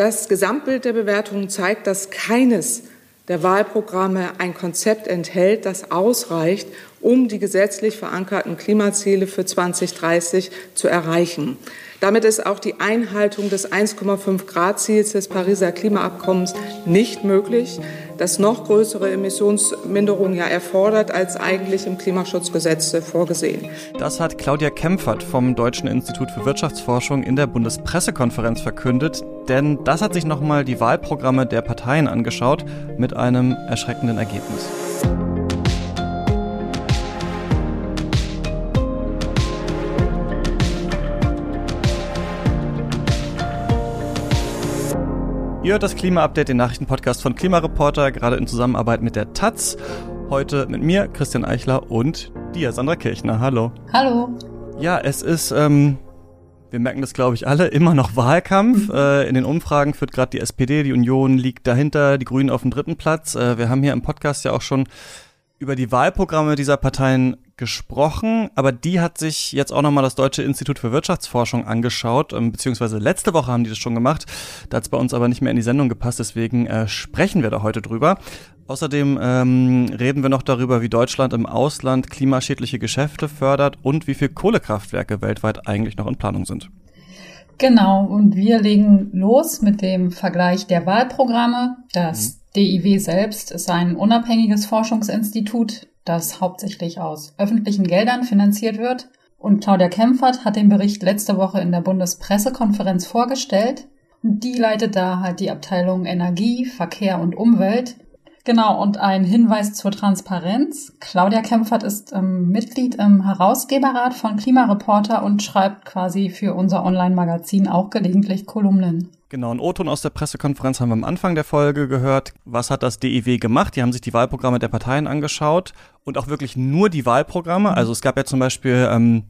Das Gesamtbild der Bewertungen zeigt, dass keines der Wahlprogramme ein Konzept enthält, das ausreicht, um die gesetzlich verankerten Klimaziele für 2030 zu erreichen. Damit ist auch die Einhaltung des 1,5 Grad Ziels des Pariser Klimaabkommens nicht möglich, das noch größere Emissionsminderungen ja erfordert als eigentlich im Klimaschutzgesetz vorgesehen. Das hat Claudia Kempfert vom Deutschen Institut für Wirtschaftsforschung in der Bundespressekonferenz verkündet, denn das hat sich nochmal die Wahlprogramme der Parteien angeschaut mit einem erschreckenden Ergebnis. Ihr hört das Klima-Update, den Nachrichtenpodcast von Klimareporter, gerade in Zusammenarbeit mit der Taz. Heute mit mir, Christian Eichler und dir, Sandra Kirchner. Hallo. Hallo. Ja, es ist, ähm, wir merken das, glaube ich, alle, immer noch Wahlkampf. Mhm. Äh, in den Umfragen führt gerade die SPD, die Union liegt dahinter, die Grünen auf dem dritten Platz. Äh, wir haben hier im Podcast ja auch schon über die Wahlprogramme dieser Parteien gesprochen, aber die hat sich jetzt auch nochmal das Deutsche Institut für Wirtschaftsforschung angeschaut, ähm, beziehungsweise letzte Woche haben die das schon gemacht. Da hat es bei uns aber nicht mehr in die Sendung gepasst, deswegen äh, sprechen wir da heute drüber. Außerdem ähm, reden wir noch darüber, wie Deutschland im Ausland klimaschädliche Geschäfte fördert und wie viele Kohlekraftwerke weltweit eigentlich noch in Planung sind. Genau, und wir legen los mit dem Vergleich der Wahlprogramme. Das mhm. DIW selbst ist ein unabhängiges Forschungsinstitut, das hauptsächlich aus öffentlichen Geldern finanziert wird. Und Claudia Kempfert hat den Bericht letzte Woche in der Bundespressekonferenz vorgestellt. Die leitet da halt die Abteilung Energie, Verkehr und Umwelt. Genau, und ein Hinweis zur Transparenz. Claudia Kempfert ist ähm, Mitglied im Herausgeberrat von Klimareporter und schreibt quasi für unser Online-Magazin auch gelegentlich Kolumnen. Genau, ein O-Ton aus der Pressekonferenz haben wir am Anfang der Folge gehört. Was hat das DIW gemacht? Die haben sich die Wahlprogramme der Parteien angeschaut und auch wirklich nur die Wahlprogramme. Also es gab ja zum Beispiel ähm,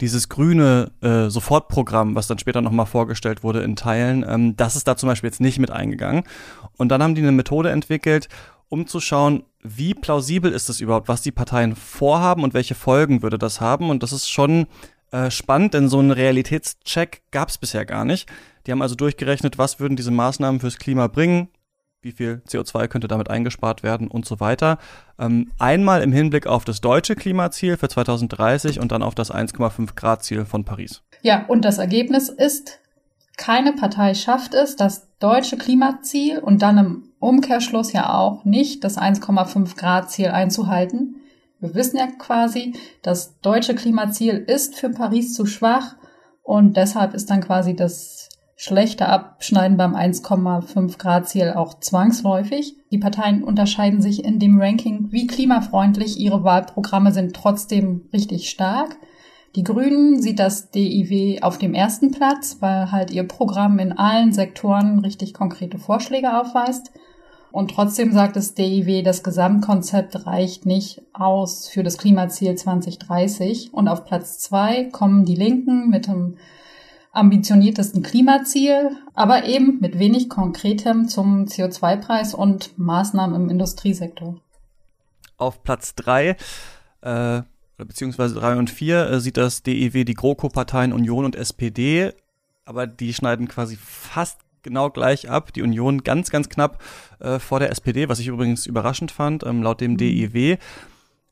dieses grüne äh, Sofortprogramm, was dann später nochmal vorgestellt wurde in Teilen. Ähm, das ist da zum Beispiel jetzt nicht mit eingegangen. Und dann haben die eine Methode entwickelt, um zu schauen, wie plausibel ist es überhaupt, was die Parteien vorhaben und welche Folgen würde das haben. Und das ist schon äh, spannend, denn so einen Realitätscheck gab es bisher gar nicht. Die haben also durchgerechnet, was würden diese Maßnahmen fürs Klima bringen, wie viel CO2 könnte damit eingespart werden und so weiter. Ähm, einmal im Hinblick auf das deutsche Klimaziel für 2030 und dann auf das 1,5 Grad Ziel von Paris. Ja, und das Ergebnis ist, keine Partei schafft es, das deutsche Klimaziel und dann im Umkehrschluss ja auch nicht das 1,5 Grad Ziel einzuhalten. Wir wissen ja quasi, das deutsche Klimaziel ist für Paris zu schwach und deshalb ist dann quasi das schlechte Abschneiden beim 1,5 Grad Ziel auch zwangsläufig. Die Parteien unterscheiden sich in dem Ranking, wie klimafreundlich ihre Wahlprogramme sind, trotzdem richtig stark. Die Grünen sieht das DIW auf dem ersten Platz, weil halt ihr Programm in allen Sektoren richtig konkrete Vorschläge aufweist. Und trotzdem sagt das DIW, das Gesamtkonzept reicht nicht aus für das Klimaziel 2030. Und auf Platz zwei kommen die Linken mit dem ambitioniertesten Klimaziel, aber eben mit wenig Konkretem zum CO2-Preis und Maßnahmen im Industriesektor. Auf Platz drei äh, beziehungsweise drei und vier äh, sieht das DEW die GroKo-Parteien Union und SPD, aber die schneiden quasi fast genau gleich ab. Die Union ganz, ganz knapp äh, vor der SPD, was ich übrigens überraschend fand, ähm, laut dem mhm.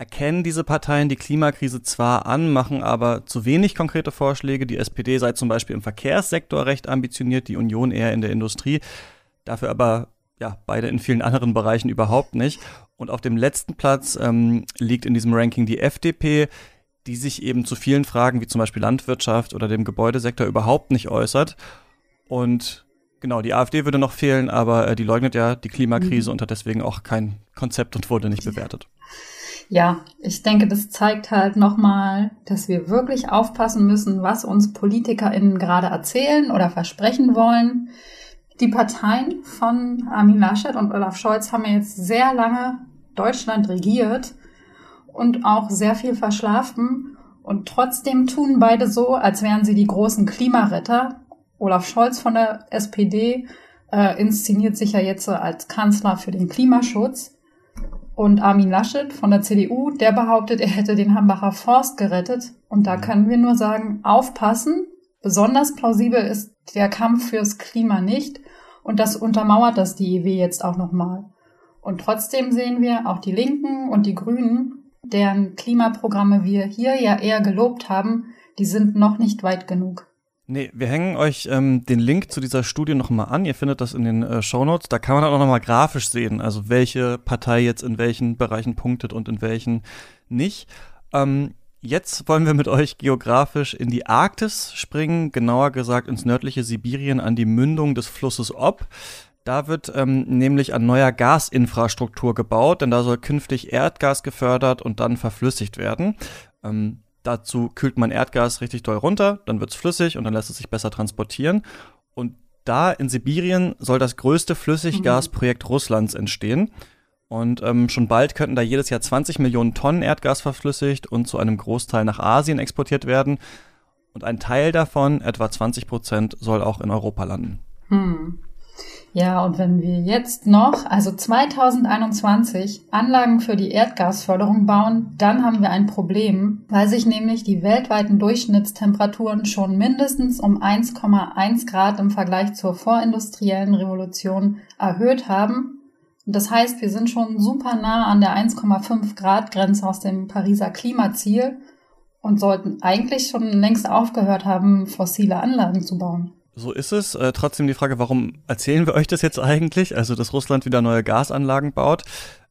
Erkennen diese Parteien die Klimakrise zwar an, machen aber zu wenig konkrete Vorschläge. Die SPD sei zum Beispiel im Verkehrssektor recht ambitioniert, die Union eher in der Industrie. Dafür aber ja beide in vielen anderen Bereichen überhaupt nicht. Und auf dem letzten Platz ähm, liegt in diesem Ranking die FDP, die sich eben zu vielen Fragen wie zum Beispiel Landwirtschaft oder dem Gebäudesektor überhaupt nicht äußert. Und genau, die AfD würde noch fehlen, aber äh, die leugnet ja die Klimakrise mhm. und hat deswegen auch kein Konzept und wurde nicht bewertet. Ja, ich denke, das zeigt halt nochmal, dass wir wirklich aufpassen müssen, was uns PolitikerInnen gerade erzählen oder versprechen wollen. Die Parteien von Armin Laschet und Olaf Scholz haben jetzt sehr lange Deutschland regiert und auch sehr viel verschlafen. Und trotzdem tun beide so, als wären sie die großen Klimaretter. Olaf Scholz von der SPD äh, inszeniert sich ja jetzt als Kanzler für den Klimaschutz. Und Armin Laschet von der CDU, der behauptet, er hätte den Hambacher Forst gerettet. Und da mhm. können wir nur sagen, aufpassen. Besonders plausibel ist der Kampf fürs Klima nicht. Und das untermauert das DIW jetzt auch nochmal. Und trotzdem sehen wir auch die Linken und die Grünen, deren Klimaprogramme wir hier ja eher gelobt haben, die sind noch nicht weit genug. Nee, wir hängen euch ähm, den Link zu dieser Studie nochmal an. Ihr findet das in den äh, Shownotes. Da kann man auch nochmal grafisch sehen, also welche Partei jetzt in welchen Bereichen punktet und in welchen nicht. Ähm, jetzt wollen wir mit euch geografisch in die Arktis springen, genauer gesagt ins nördliche Sibirien an die Mündung des Flusses Ob. Da wird ähm, nämlich an neuer Gasinfrastruktur gebaut, denn da soll künftig Erdgas gefördert und dann verflüssigt werden. Ähm, dazu kühlt man Erdgas richtig doll runter, dann wird's flüssig und dann lässt es sich besser transportieren. Und da in Sibirien soll das größte Flüssiggasprojekt mhm. Russlands entstehen. Und ähm, schon bald könnten da jedes Jahr 20 Millionen Tonnen Erdgas verflüssigt und zu einem Großteil nach Asien exportiert werden. Und ein Teil davon, etwa 20 Prozent, soll auch in Europa landen. Hm. Ja, und wenn wir jetzt noch, also 2021, Anlagen für die Erdgasförderung bauen, dann haben wir ein Problem, weil sich nämlich die weltweiten Durchschnittstemperaturen schon mindestens um 1,1 Grad im Vergleich zur vorindustriellen Revolution erhöht haben. Und das heißt, wir sind schon super nah an der 1,5 Grad Grenze aus dem Pariser Klimaziel und sollten eigentlich schon längst aufgehört haben, fossile Anlagen zu bauen. So ist es. Äh, trotzdem die Frage, warum erzählen wir euch das jetzt eigentlich? Also, dass Russland wieder neue Gasanlagen baut,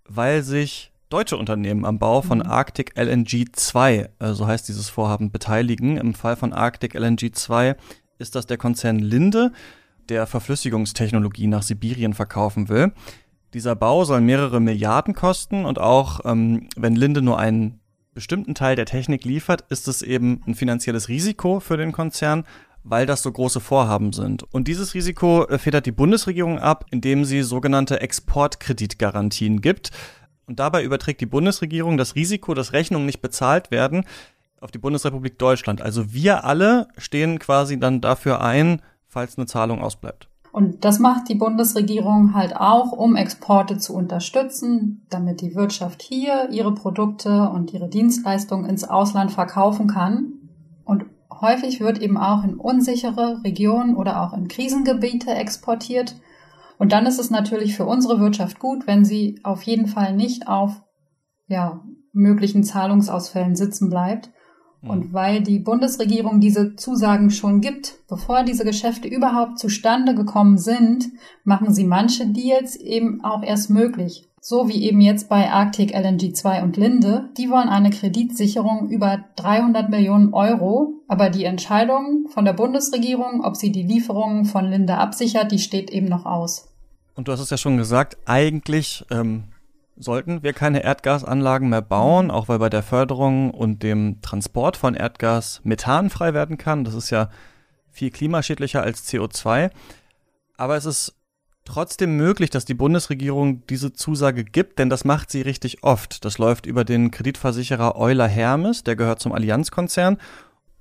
weil sich deutsche Unternehmen am Bau von mhm. Arctic LNG 2, äh, so heißt dieses Vorhaben, beteiligen. Im Fall von Arctic LNG 2 ist das der Konzern Linde, der Verflüssigungstechnologie nach Sibirien verkaufen will. Dieser Bau soll mehrere Milliarden kosten und auch ähm, wenn Linde nur einen bestimmten Teil der Technik liefert, ist es eben ein finanzielles Risiko für den Konzern, weil das so große Vorhaben sind. Und dieses Risiko äh, federt die Bundesregierung ab, indem sie sogenannte Exportkreditgarantien gibt. Und dabei überträgt die Bundesregierung das Risiko, dass Rechnungen nicht bezahlt werden, auf die Bundesrepublik Deutschland. Also wir alle stehen quasi dann dafür ein, falls eine Zahlung ausbleibt. Und das macht die Bundesregierung halt auch, um Exporte zu unterstützen, damit die Wirtschaft hier ihre Produkte und ihre Dienstleistungen ins Ausland verkaufen kann. Und häufig wird eben auch in unsichere Regionen oder auch in Krisengebiete exportiert. Und dann ist es natürlich für unsere Wirtschaft gut, wenn sie auf jeden Fall nicht auf ja, möglichen Zahlungsausfällen sitzen bleibt. Mhm. Und weil die Bundesregierung diese Zusagen schon gibt, bevor diese Geschäfte überhaupt zustande gekommen sind, machen sie manche Deals eben auch erst möglich. So wie eben jetzt bei Arctic LNG 2 und Linde. Die wollen eine Kreditsicherung über 300 Millionen Euro. Aber die Entscheidung von der Bundesregierung, ob sie die Lieferungen von Linde absichert, die steht eben noch aus. Und du hast es ja schon gesagt, eigentlich ähm, sollten wir keine Erdgasanlagen mehr bauen, auch weil bei der Förderung und dem Transport von Erdgas Methan frei werden kann. Das ist ja viel klimaschädlicher als CO2. Aber es ist trotzdem möglich, dass die Bundesregierung diese Zusage gibt, denn das macht sie richtig oft. Das läuft über den Kreditversicherer Euler Hermes, der gehört zum Allianzkonzern.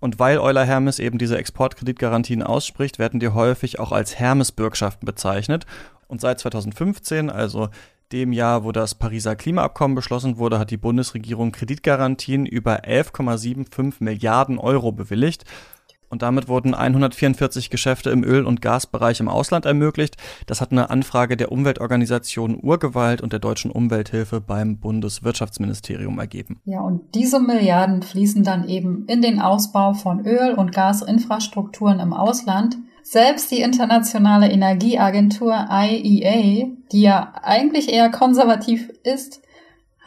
Und weil Euler Hermes eben diese Exportkreditgarantien ausspricht, werden die häufig auch als Hermes-Bürgschaften bezeichnet. Und seit 2015, also dem Jahr, wo das Pariser Klimaabkommen beschlossen wurde, hat die Bundesregierung Kreditgarantien über 11,75 Milliarden Euro bewilligt. Und damit wurden 144 Geschäfte im Öl- und Gasbereich im Ausland ermöglicht. Das hat eine Anfrage der Umweltorganisation Urgewalt und der Deutschen Umwelthilfe beim Bundeswirtschaftsministerium ergeben. Ja, und diese Milliarden fließen dann eben in den Ausbau von Öl- und Gasinfrastrukturen im Ausland. Selbst die Internationale Energieagentur IEA, die ja eigentlich eher konservativ ist,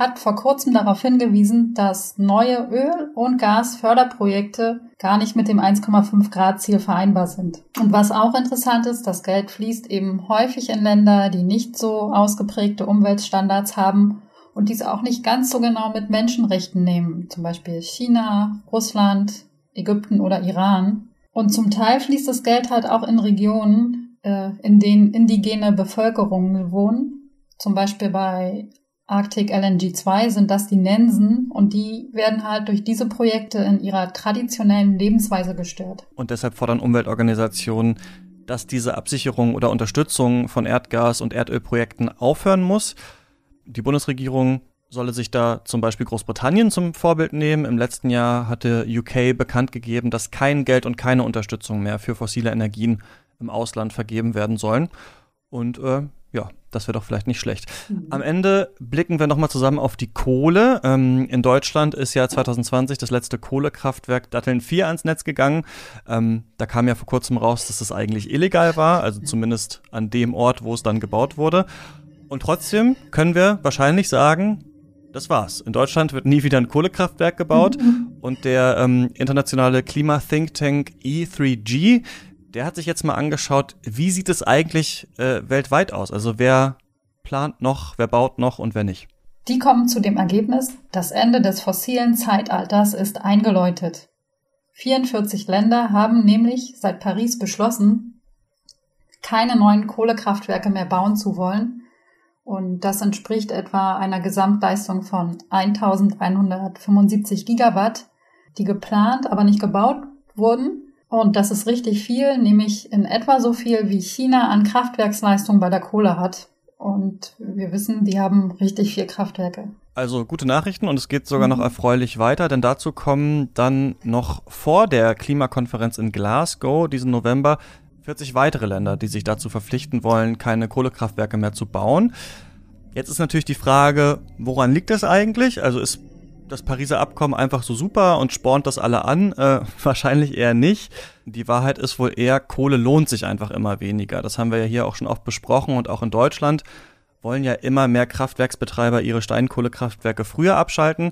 hat vor kurzem darauf hingewiesen, dass neue Öl- und Gasförderprojekte gar nicht mit dem 1,5 Grad Ziel vereinbar sind. Und was auch interessant ist, das Geld fließt eben häufig in Länder, die nicht so ausgeprägte Umweltstandards haben und diese auch nicht ganz so genau mit Menschenrechten nehmen, zum Beispiel China, Russland, Ägypten oder Iran. Und zum Teil fließt das Geld halt auch in Regionen, äh, in denen indigene Bevölkerungen wohnen, zum Beispiel bei Arctic LNG 2 sind das die Nensen und die werden halt durch diese Projekte in ihrer traditionellen Lebensweise gestört. Und deshalb fordern Umweltorganisationen, dass diese Absicherung oder Unterstützung von Erdgas- und Erdölprojekten aufhören muss. Die Bundesregierung solle sich da zum Beispiel Großbritannien zum Vorbild nehmen. Im letzten Jahr hatte UK bekannt gegeben, dass kein Geld und keine Unterstützung mehr für fossile Energien im Ausland vergeben werden sollen. Und äh, ja, das wäre doch vielleicht nicht schlecht. Mhm. Am Ende blicken wir nochmal zusammen auf die Kohle. Ähm, in Deutschland ist ja 2020 das letzte Kohlekraftwerk Datteln 4 ans Netz gegangen. Ähm, da kam ja vor kurzem raus, dass das eigentlich illegal war, also zumindest an dem Ort, wo es dann gebaut wurde. Und trotzdem können wir wahrscheinlich sagen, das war's. In Deutschland wird nie wieder ein Kohlekraftwerk gebaut. Mhm. Und der ähm, internationale Klima-Think Tank E3G, der hat sich jetzt mal angeschaut, wie sieht es eigentlich äh, weltweit aus? Also wer plant noch, wer baut noch und wer nicht? Die kommen zu dem Ergebnis, das Ende des fossilen Zeitalters ist eingeläutet. 44 Länder haben nämlich seit Paris beschlossen, keine neuen Kohlekraftwerke mehr bauen zu wollen. Und das entspricht etwa einer Gesamtleistung von 1175 Gigawatt, die geplant, aber nicht gebaut wurden. Und das ist richtig viel, nämlich in etwa so viel, wie China an Kraftwerksleistung bei der Kohle hat. Und wir wissen, die haben richtig viel Kraftwerke. Also gute Nachrichten und es geht sogar mhm. noch erfreulich weiter, denn dazu kommen dann noch vor der Klimakonferenz in Glasgow diesen November 40 weitere Länder, die sich dazu verpflichten wollen, keine Kohlekraftwerke mehr zu bauen. Jetzt ist natürlich die Frage, woran liegt das eigentlich? Also ist das Pariser Abkommen einfach so super und spornt das alle an? Äh, wahrscheinlich eher nicht. Die Wahrheit ist wohl eher, Kohle lohnt sich einfach immer weniger. Das haben wir ja hier auch schon oft besprochen und auch in Deutschland wollen ja immer mehr Kraftwerksbetreiber ihre Steinkohlekraftwerke früher abschalten,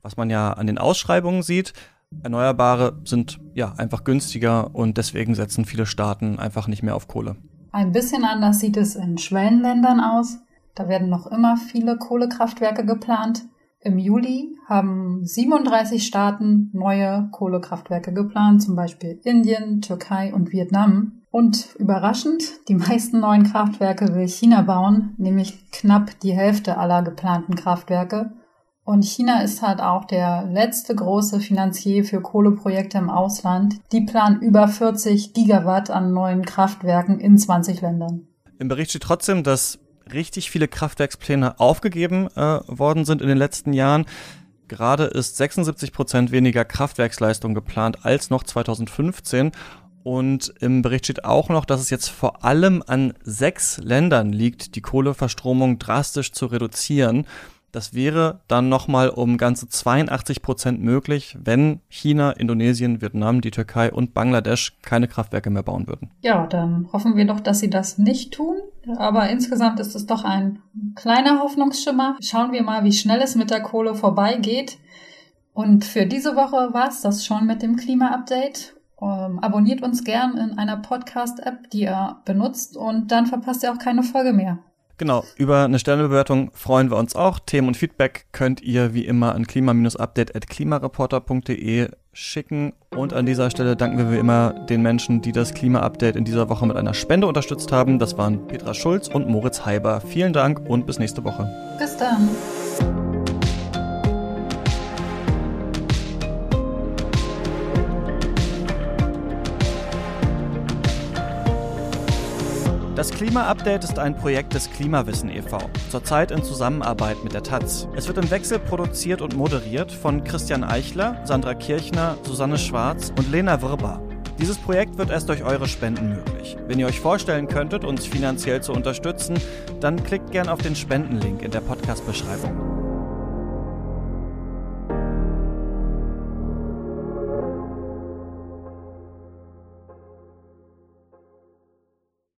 was man ja an den Ausschreibungen sieht. Erneuerbare sind ja einfach günstiger und deswegen setzen viele Staaten einfach nicht mehr auf Kohle. Ein bisschen anders sieht es in Schwellenländern aus. Da werden noch immer viele Kohlekraftwerke geplant. Im Juli haben 37 Staaten neue Kohlekraftwerke geplant, zum Beispiel Indien, Türkei und Vietnam. Und überraschend, die meisten neuen Kraftwerke will China bauen, nämlich knapp die Hälfte aller geplanten Kraftwerke. Und China ist halt auch der letzte große Finanzier für Kohleprojekte im Ausland. Die planen über 40 Gigawatt an neuen Kraftwerken in 20 Ländern. Im Bericht steht trotzdem, dass richtig viele Kraftwerkspläne aufgegeben äh, worden sind in den letzten Jahren. Gerade ist 76 Prozent weniger Kraftwerksleistung geplant als noch 2015. Und im Bericht steht auch noch, dass es jetzt vor allem an sechs Ländern liegt, die Kohleverstromung drastisch zu reduzieren. Das wäre dann nochmal um ganze 82 Prozent möglich, wenn China, Indonesien, Vietnam, die Türkei und Bangladesch keine Kraftwerke mehr bauen würden. Ja, dann hoffen wir doch, dass sie das nicht tun. Aber insgesamt ist es doch ein kleiner Hoffnungsschimmer. Schauen wir mal, wie schnell es mit der Kohle vorbeigeht. Und für diese Woche war es das schon mit dem Klima-Update. Ähm, abonniert uns gern in einer Podcast-App, die ihr benutzt und dann verpasst ihr auch keine Folge mehr. Genau, über eine Sternebewertung freuen wir uns auch. Themen und Feedback könnt ihr wie immer an klima-update.klimareporter.de schicken. Und an dieser Stelle danken wir wie immer den Menschen, die das Klima-Update in dieser Woche mit einer Spende unterstützt haben. Das waren Petra Schulz und Moritz Heiber. Vielen Dank und bis nächste Woche. Bis dann. Das Klima-Update ist ein Projekt des Klimawissen e.V., zurzeit in Zusammenarbeit mit der Taz. Es wird im Wechsel produziert und moderiert von Christian Eichler, Sandra Kirchner, Susanne Schwarz und Lena Wirbar. Dieses Projekt wird erst durch eure Spenden möglich. Wenn ihr euch vorstellen könntet, uns finanziell zu unterstützen, dann klickt gern auf den Spendenlink in der Podcast-Beschreibung.